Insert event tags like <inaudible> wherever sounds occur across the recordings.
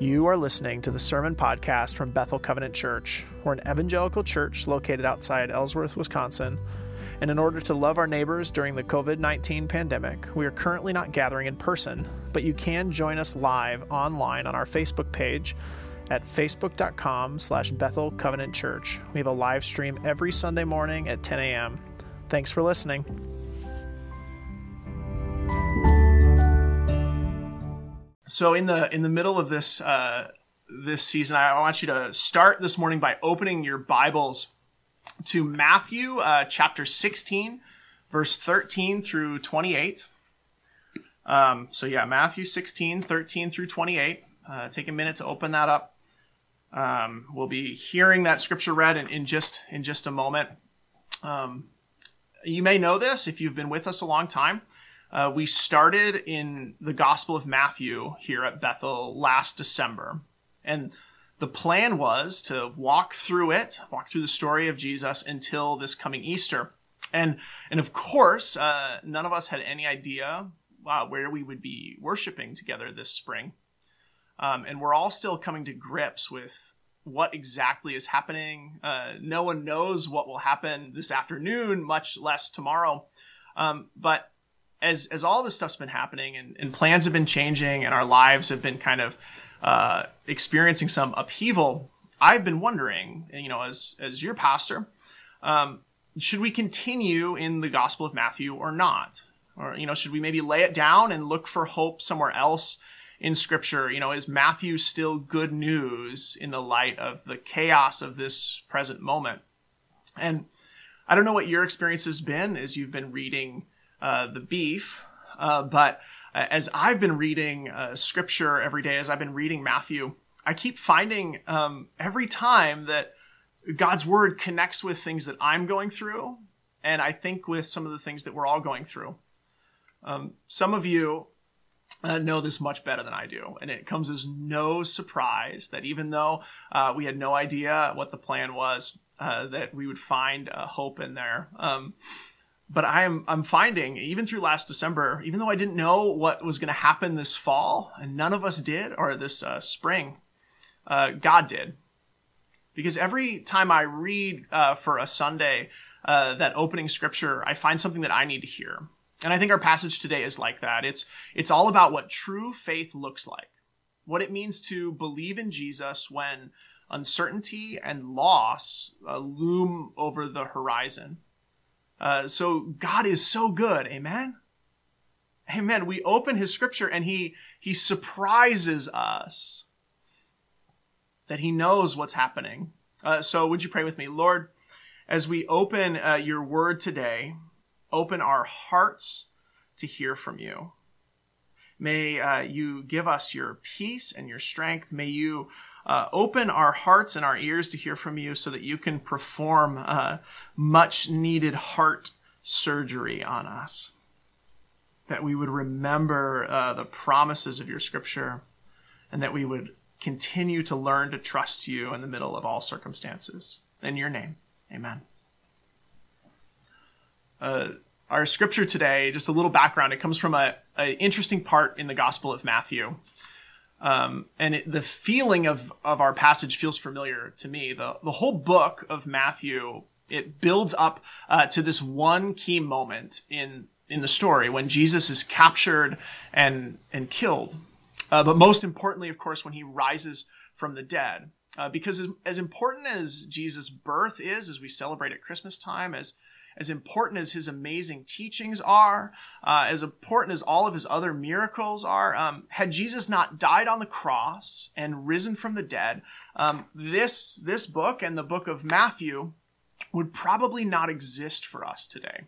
You are listening to the Sermon Podcast from Bethel Covenant Church. We're an evangelical church located outside Ellsworth, Wisconsin. And in order to love our neighbors during the COVID 19 pandemic, we are currently not gathering in person, but you can join us live online on our Facebook page at facebook.com slash Bethel Covenant Church. We have a live stream every Sunday morning at 10 a.m. Thanks for listening. So in the in the middle of this uh, this season, I want you to start this morning by opening your Bibles to Matthew uh, chapter 16, verse 13 through 28. Um, so yeah, Matthew 16, 13 through 28. Uh, take a minute to open that up. Um, we'll be hearing that scripture read in, in just in just a moment. Um, you may know this if you've been with us a long time. Uh, we started in the Gospel of Matthew here at Bethel last December. And the plan was to walk through it, walk through the story of Jesus until this coming Easter. And, and of course, uh, none of us had any idea uh, where we would be worshiping together this spring. Um, and we're all still coming to grips with what exactly is happening. Uh, no one knows what will happen this afternoon, much less tomorrow. Um, but as as all this stuff's been happening and, and plans have been changing and our lives have been kind of uh, experiencing some upheaval, I've been wondering, you know, as as your pastor, um, should we continue in the Gospel of Matthew or not? Or you know, should we maybe lay it down and look for hope somewhere else in Scripture? You know, is Matthew still good news in the light of the chaos of this present moment? And I don't know what your experience has been as you've been reading the beef. Uh, but uh, as I've been reading uh, scripture every day, as I've been reading Matthew, I keep finding um, every time that God's word connects with things that I'm going through, and I think with some of the things that we're all going through. Um, some of you uh, know this much better than I do, and it comes as no surprise that even though uh, we had no idea what the plan was, uh, that we would find hope in there. Um, but I'm I'm finding even through last December, even though I didn't know what was going to happen this fall, and none of us did, or this uh, spring, uh, God did, because every time I read uh, for a Sunday uh, that opening scripture, I find something that I need to hear, and I think our passage today is like that. It's it's all about what true faith looks like, what it means to believe in Jesus when uncertainty and loss uh, loom over the horizon uh, so God is so good. Amen. Amen. We open his scripture and he, he surprises us that he knows what's happening. Uh, so would you pray with me? Lord, as we open uh, your word today, open our hearts to hear from you. May uh, you give us your peace and your strength. May you uh, open our hearts and our ears to hear from you so that you can perform uh, much needed heart surgery on us. That we would remember uh, the promises of your scripture and that we would continue to learn to trust you in the middle of all circumstances. In your name, amen. Uh, our scripture today, just a little background, it comes from a, a interesting part in the Gospel of Matthew. Um, and it, the feeling of, of our passage feels familiar to me. The, the whole book of Matthew, it builds up uh, to this one key moment in, in the story when Jesus is captured and, and killed. Uh, but most importantly, of course, when he rises from the dead. Uh, because as, as important as Jesus' birth is, as we celebrate at Christmas time, as as important as his amazing teachings are, uh, as important as all of his other miracles are, um, had Jesus not died on the cross and risen from the dead, um, this this book and the book of Matthew would probably not exist for us today.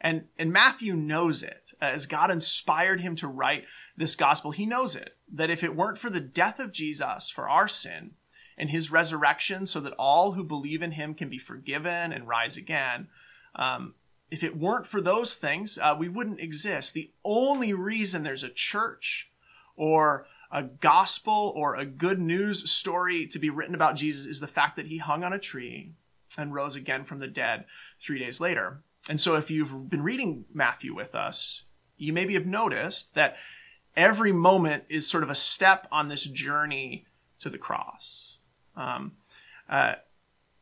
And and Matthew knows it. As God inspired him to write this gospel, he knows it that if it weren't for the death of Jesus for our sin and his resurrection so that all who believe in him can be forgiven and rise again, um, if it weren't for those things, uh, we wouldn't exist. The only reason there's a church or a gospel or a good news story to be written about Jesus is the fact that he hung on a tree and rose again from the dead three days later. And so if you've been reading Matthew with us, you maybe have noticed that every moment is sort of a step on this journey to the cross. Um, uh,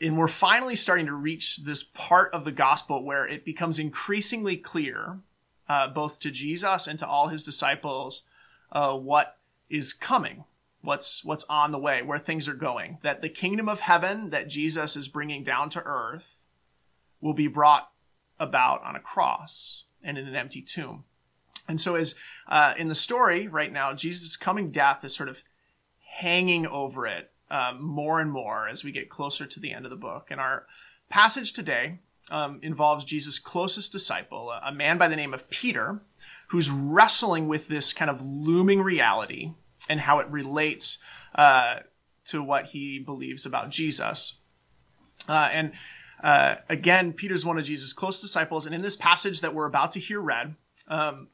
and we're finally starting to reach this part of the gospel where it becomes increasingly clear, uh, both to Jesus and to all his disciples, uh, what is coming, what's what's on the way, where things are going. That the kingdom of heaven that Jesus is bringing down to earth will be brought about on a cross and in an empty tomb. And so, as uh, in the story right now, Jesus' coming death is sort of hanging over it um, more and more as we get closer to the end of the book. And our passage today um, involves Jesus' closest disciple, a man by the name of Peter, who's wrestling with this kind of looming reality and how it relates uh, to what he believes about Jesus. Uh, and uh, again, Peter's one of Jesus' close disciples. And in this passage that we're about to hear read, um,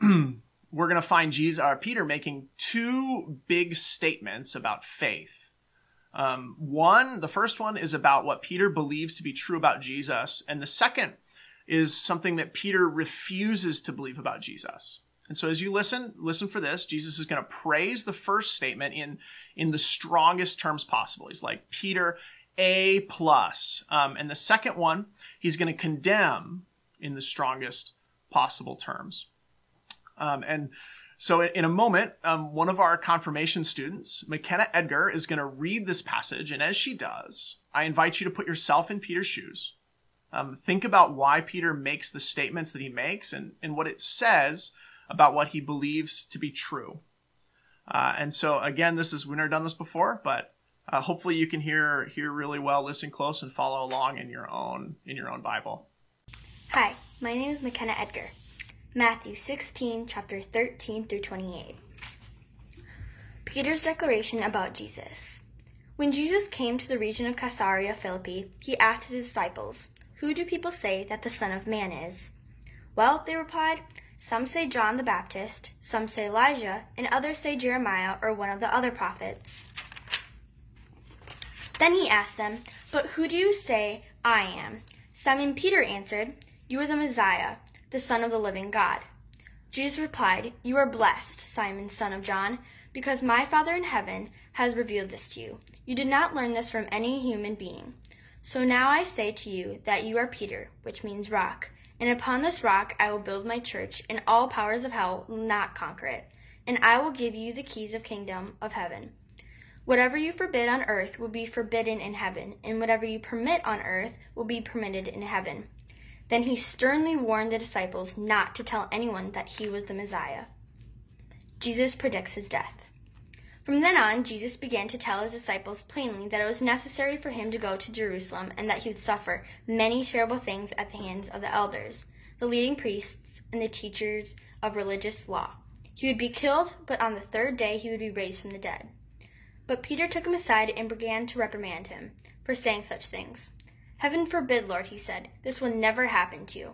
<clears throat> we're going to find Jesus, uh, Peter making two big statements about faith. Um, one, the first one is about what Peter believes to be true about Jesus, and the second is something that Peter refuses to believe about Jesus. And so, as you listen, listen for this. Jesus is going to praise the first statement in in the strongest terms possible. He's like Peter, A plus, um, and the second one he's going to condemn in the strongest possible terms. Um, and so in a moment, um, one of our confirmation students, McKenna Edgar, is going to read this passage. And as she does, I invite you to put yourself in Peter's shoes. Um, think about why Peter makes the statements that he makes and, and what it says about what he believes to be true. Uh, and so again, this is, we've never done this before, but uh, hopefully you can hear, hear really well, listen close and follow along in your own, in your own Bible. Hi, my name is McKenna Edgar. Matthew 16, chapter 13 through 28. Peter's declaration about Jesus. When Jesus came to the region of Caesarea Philippi, he asked his disciples, Who do people say that the Son of Man is? Well, they replied, Some say John the Baptist, some say Elijah, and others say Jeremiah or one of the other prophets. Then he asked them, But who do you say I am? Simon Peter answered, You are the Messiah the Son of the living God. Jesus replied, You are blessed, Simon, son of John, because my Father in heaven has revealed this to you. You did not learn this from any human being. So now I say to you that you are Peter, which means rock, and upon this rock I will build my church, and all powers of hell will not conquer it. And I will give you the keys of kingdom of heaven. Whatever you forbid on earth will be forbidden in heaven, and whatever you permit on earth will be permitted in heaven. Then he sternly warned the disciples not to tell anyone that he was the Messiah. Jesus predicts his death. From then on, Jesus began to tell his disciples plainly that it was necessary for him to go to Jerusalem and that he would suffer many terrible things at the hands of the elders, the leading priests, and the teachers of religious law. He would be killed, but on the third day he would be raised from the dead. But Peter took him aside and began to reprimand him for saying such things. Heaven forbid, Lord, he said, this will never happen to you.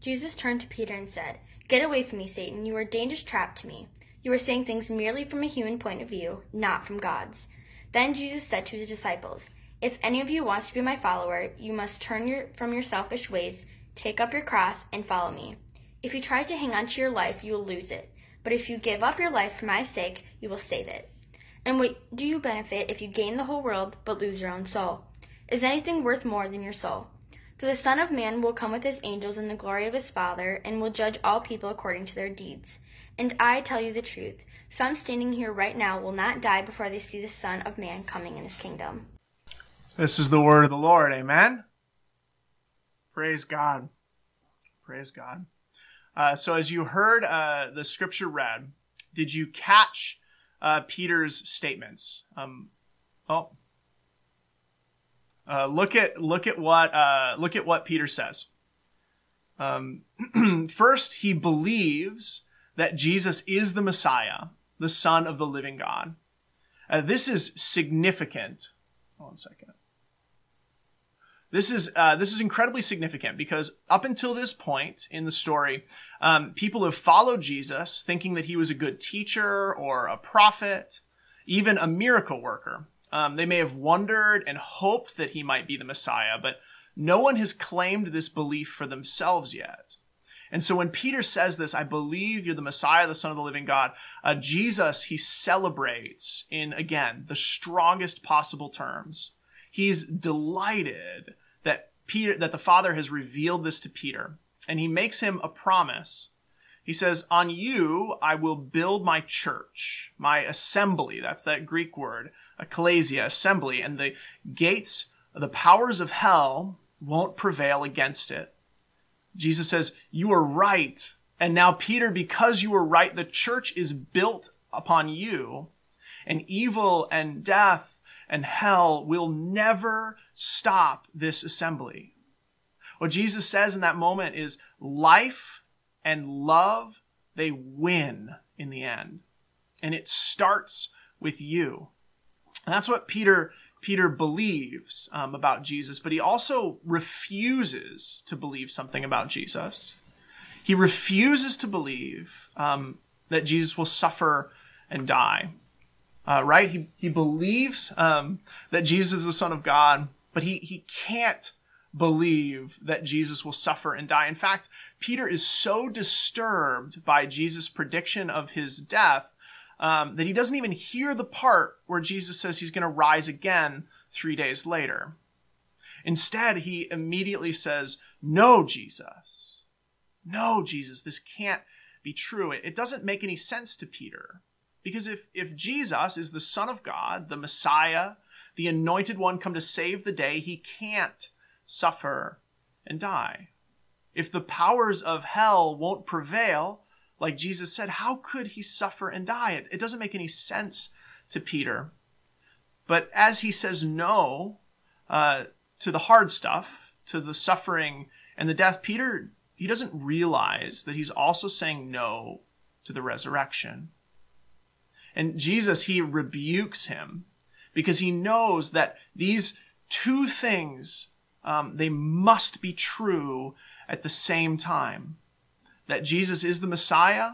Jesus turned to Peter and said, Get away from me, Satan. You are a dangerous trap to me. You are saying things merely from a human point of view, not from God's. Then Jesus said to his disciples, If any of you wants to be my follower, you must turn your, from your selfish ways, take up your cross, and follow me. If you try to hang on to your life, you will lose it. But if you give up your life for my sake, you will save it. And what do you benefit if you gain the whole world but lose your own soul? Is anything worth more than your soul? For the Son of Man will come with his angels in the glory of his Father, and will judge all people according to their deeds. And I tell you the truth some standing here right now will not die before they see the Son of Man coming in his kingdom. This is the word of the Lord. Amen. Praise God. Praise God. Uh, so, as you heard uh, the scripture read, did you catch uh, Peter's statements? Um, oh, uh, look at look at what uh, look at what Peter says. Um, <clears throat> first, he believes that Jesus is the Messiah, the Son of the living God. Uh, this is significant. One second. This is uh, this is incredibly significant because up until this point in the story, um, people have followed Jesus, thinking that he was a good teacher or a prophet, even a miracle worker. Um, they may have wondered and hoped that he might be the Messiah, but no one has claimed this belief for themselves yet. And so when Peter says this, I believe you're the Messiah, the Son of the living God, uh, Jesus, he celebrates in, again, the strongest possible terms. He's delighted that Peter, that the Father has revealed this to Peter. And he makes him a promise. He says, On you I will build my church, my assembly. That's that Greek word, ecclesia, assembly. And the gates, the powers of hell won't prevail against it. Jesus says, You are right. And now, Peter, because you are right, the church is built upon you, and evil and death and hell will never stop this assembly. What Jesus says in that moment is life and love, they win in the end. And it starts with you. And that's what Peter Peter believes um, about Jesus, but he also refuses to believe something about Jesus. He refuses to believe um, that Jesus will suffer and die. Uh, right? He, he believes um, that Jesus is the Son of God, but he, he can't believe that Jesus will suffer and die. In fact, Peter is so disturbed by Jesus' prediction of his death um, that he doesn't even hear the part where Jesus says he's going to rise again three days later. Instead, he immediately says, No, Jesus. No, Jesus, this can't be true. It, it doesn't make any sense to Peter. Because if, if Jesus is the Son of God, the Messiah, the anointed one come to save the day, he can't suffer and die. If the powers of hell won't prevail, like Jesus said, how could he suffer and die? It, it doesn't make any sense to Peter. But as he says no uh, to the hard stuff, to the suffering and the death, Peter, he doesn't realize that he's also saying no to the resurrection. And Jesus, he rebukes him because he knows that these two things, um, they must be true at the same time that Jesus is the Messiah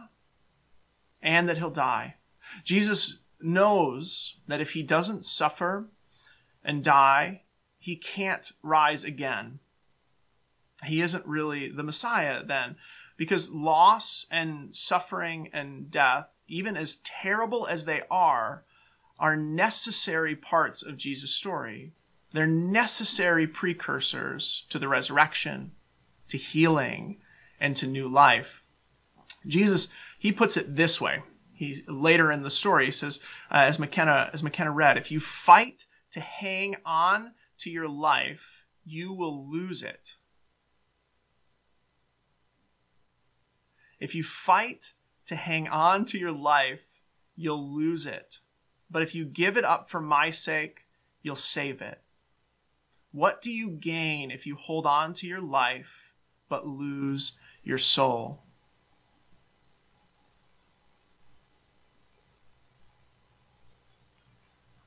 and that he'll die. Jesus knows that if he doesn't suffer and die, he can't rise again. He isn't really the Messiah then, because loss and suffering and death, even as terrible as they are, are necessary parts of Jesus' story. They're necessary precursors to the resurrection, to healing, and to new life. Jesus, he puts it this way. He later in the story he says, uh, as McKenna as McKenna read, if you fight to hang on to your life, you will lose it. If you fight to hang on to your life, you'll lose it. But if you give it up for my sake, you'll save it. What do you gain if you hold on to your life but lose your soul.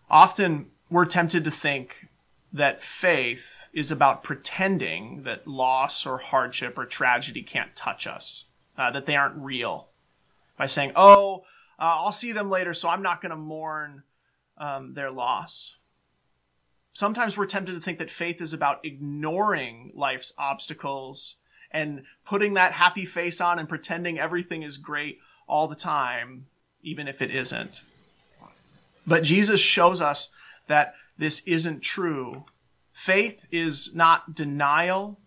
Often we're tempted to think that faith is about pretending that loss or hardship or tragedy can't touch us, uh, that they aren't real. By saying, oh, uh, I'll see them later, so I'm not going to mourn um, their loss. Sometimes we're tempted to think that faith is about ignoring life's obstacles and putting that happy face on and pretending everything is great all the time, even if it isn't. But Jesus shows us that this isn't true. Faith is not denial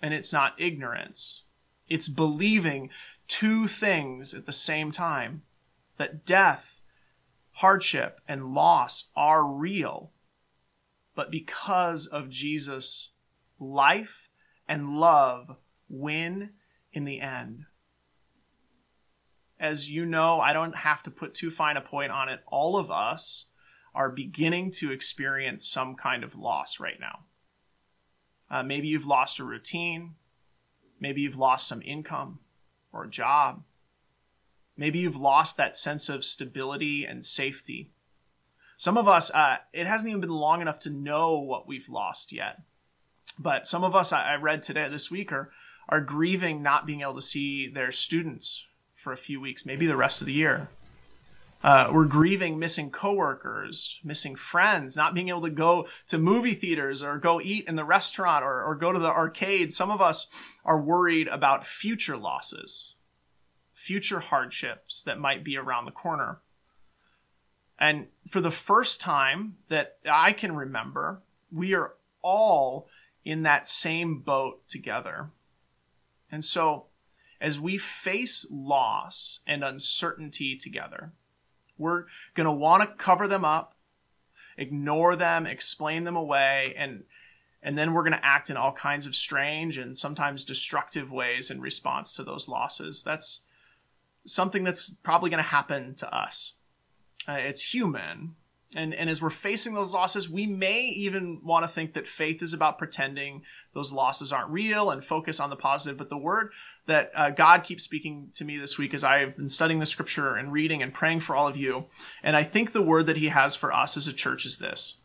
and it's not ignorance. It's believing two things at the same time that death, hardship, and loss are real. But because of Jesus' life and love, win in the end. As you know, I don't have to put too fine a point on it. All of us are beginning to experience some kind of loss right now. Uh, maybe you've lost a routine. Maybe you've lost some income or a job. Maybe you've lost that sense of stability and safety. Some of us, uh, it hasn't even been long enough to know what we've lost yet. But some of us, I read today, this week, are are grieving not being able to see their students for a few weeks, maybe the rest of the year. Uh, we're grieving missing coworkers, missing friends, not being able to go to movie theaters or go eat in the restaurant or, or go to the arcade. Some of us are worried about future losses, future hardships that might be around the corner. And for the first time that I can remember, we are all in that same boat together. And so, as we face loss and uncertainty together, we're going to want to cover them up, ignore them, explain them away, and and then we're going to act in all kinds of strange and sometimes destructive ways in response to those losses. That's something that's probably going to happen to us. Uh, it's human, and, and as we're facing those losses, we may even want to think that faith is about pretending those losses aren't real and focus on the positive. But the word that uh, God keeps speaking to me this week as I've been studying the scripture and reading and praying for all of you. And I think the word that he has for us as a church is this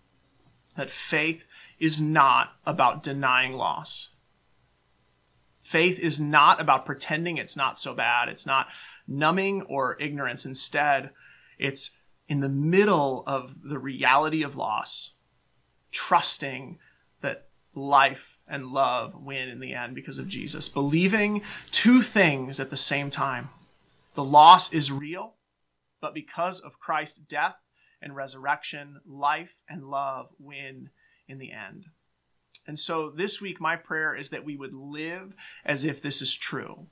that faith is not about denying loss. Faith is not about pretending it's not so bad. It's not numbing or ignorance. Instead, it's in the middle of the reality of loss, trusting that life and love win in the end because of Jesus, believing two things at the same time. The loss is real, but because of Christ's death and resurrection, life and love win in the end. And so this week, my prayer is that we would live as if this is true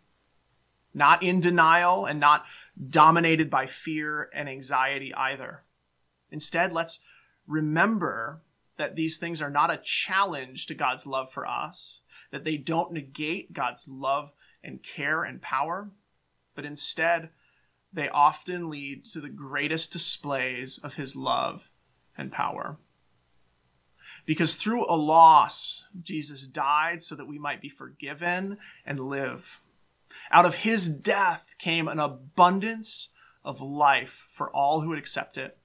not in denial and not dominated by fear and anxiety either. Instead, let's remember that these things are not a challenge to God's love for us, that they don't negate God's love and care and power, but instead, they often lead to the greatest displays of his love and power. Because through a loss, Jesus died so that we might be forgiven and live. Out of his death came an abundance of life for all who would accept it.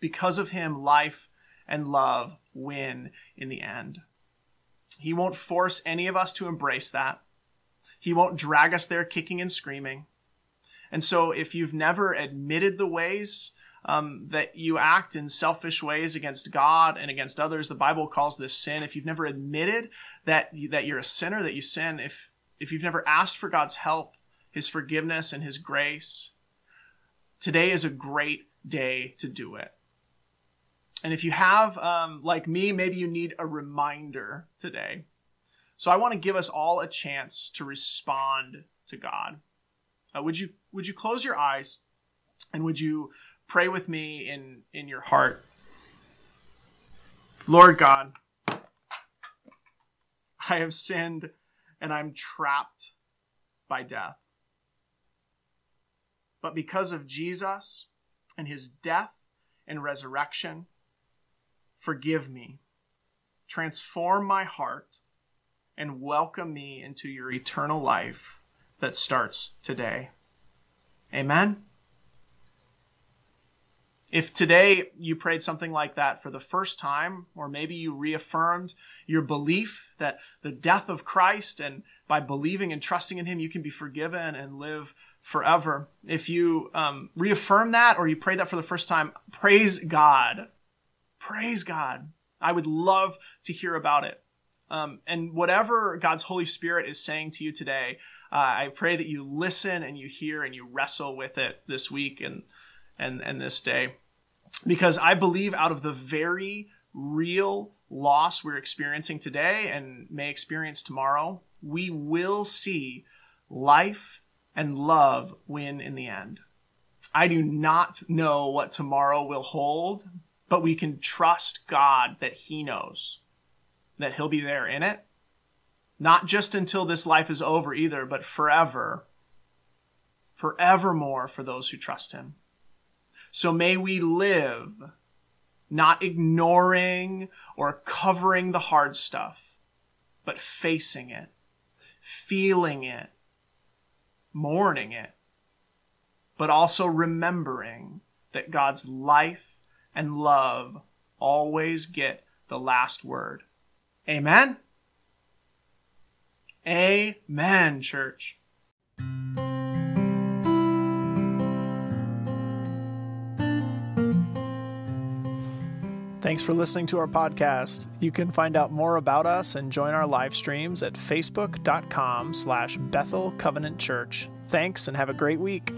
Because of him, life and love win in the end. He won't force any of us to embrace that. He won't drag us there kicking and screaming. And so, if you've never admitted the ways um, that you act in selfish ways against God and against others, the Bible calls this sin. If you've never admitted that that you're a sinner, that you sin, if if you've never asked for God's help, His forgiveness, and His grace, today is a great day to do it. And if you have, um, like me, maybe you need a reminder today. So I want to give us all a chance to respond to God. Uh, would you would you close your eyes and would you pray with me in in your heart? Lord God, I have sinned and I'm trapped by death. But because of Jesus and his death and resurrection, forgive me, transform my heart, and welcome me into your eternal life that starts today. Amen. If today you prayed something like that for the first time, or maybe you reaffirmed your belief that the death of Christ and by believing and trusting in Him, you can be forgiven and live forever. If you um, reaffirm that or you pray that for the first time, praise God. Praise God. I would love to hear about it. Um, and whatever God's Holy Spirit is saying to you today, uh, I pray that you listen and you hear and you wrestle with it this week and and and this day because I believe out of the very real loss we're experiencing today and may experience tomorrow, we will see life and love win in the end. I do not know what tomorrow will hold, but we can trust God that He knows, that He'll be there in it. Not just until this life is over either, but forever, forevermore for those who trust Him. So may we live not ignoring or covering the hard stuff, but facing it, feeling it, mourning it, but also remembering that God's life and love always get the last word. Amen? Amen, church. Thanks for listening to our podcast. You can find out more about us and join our live streams at facebook.com slash Bethel Covenant Church. Thanks and have a great week.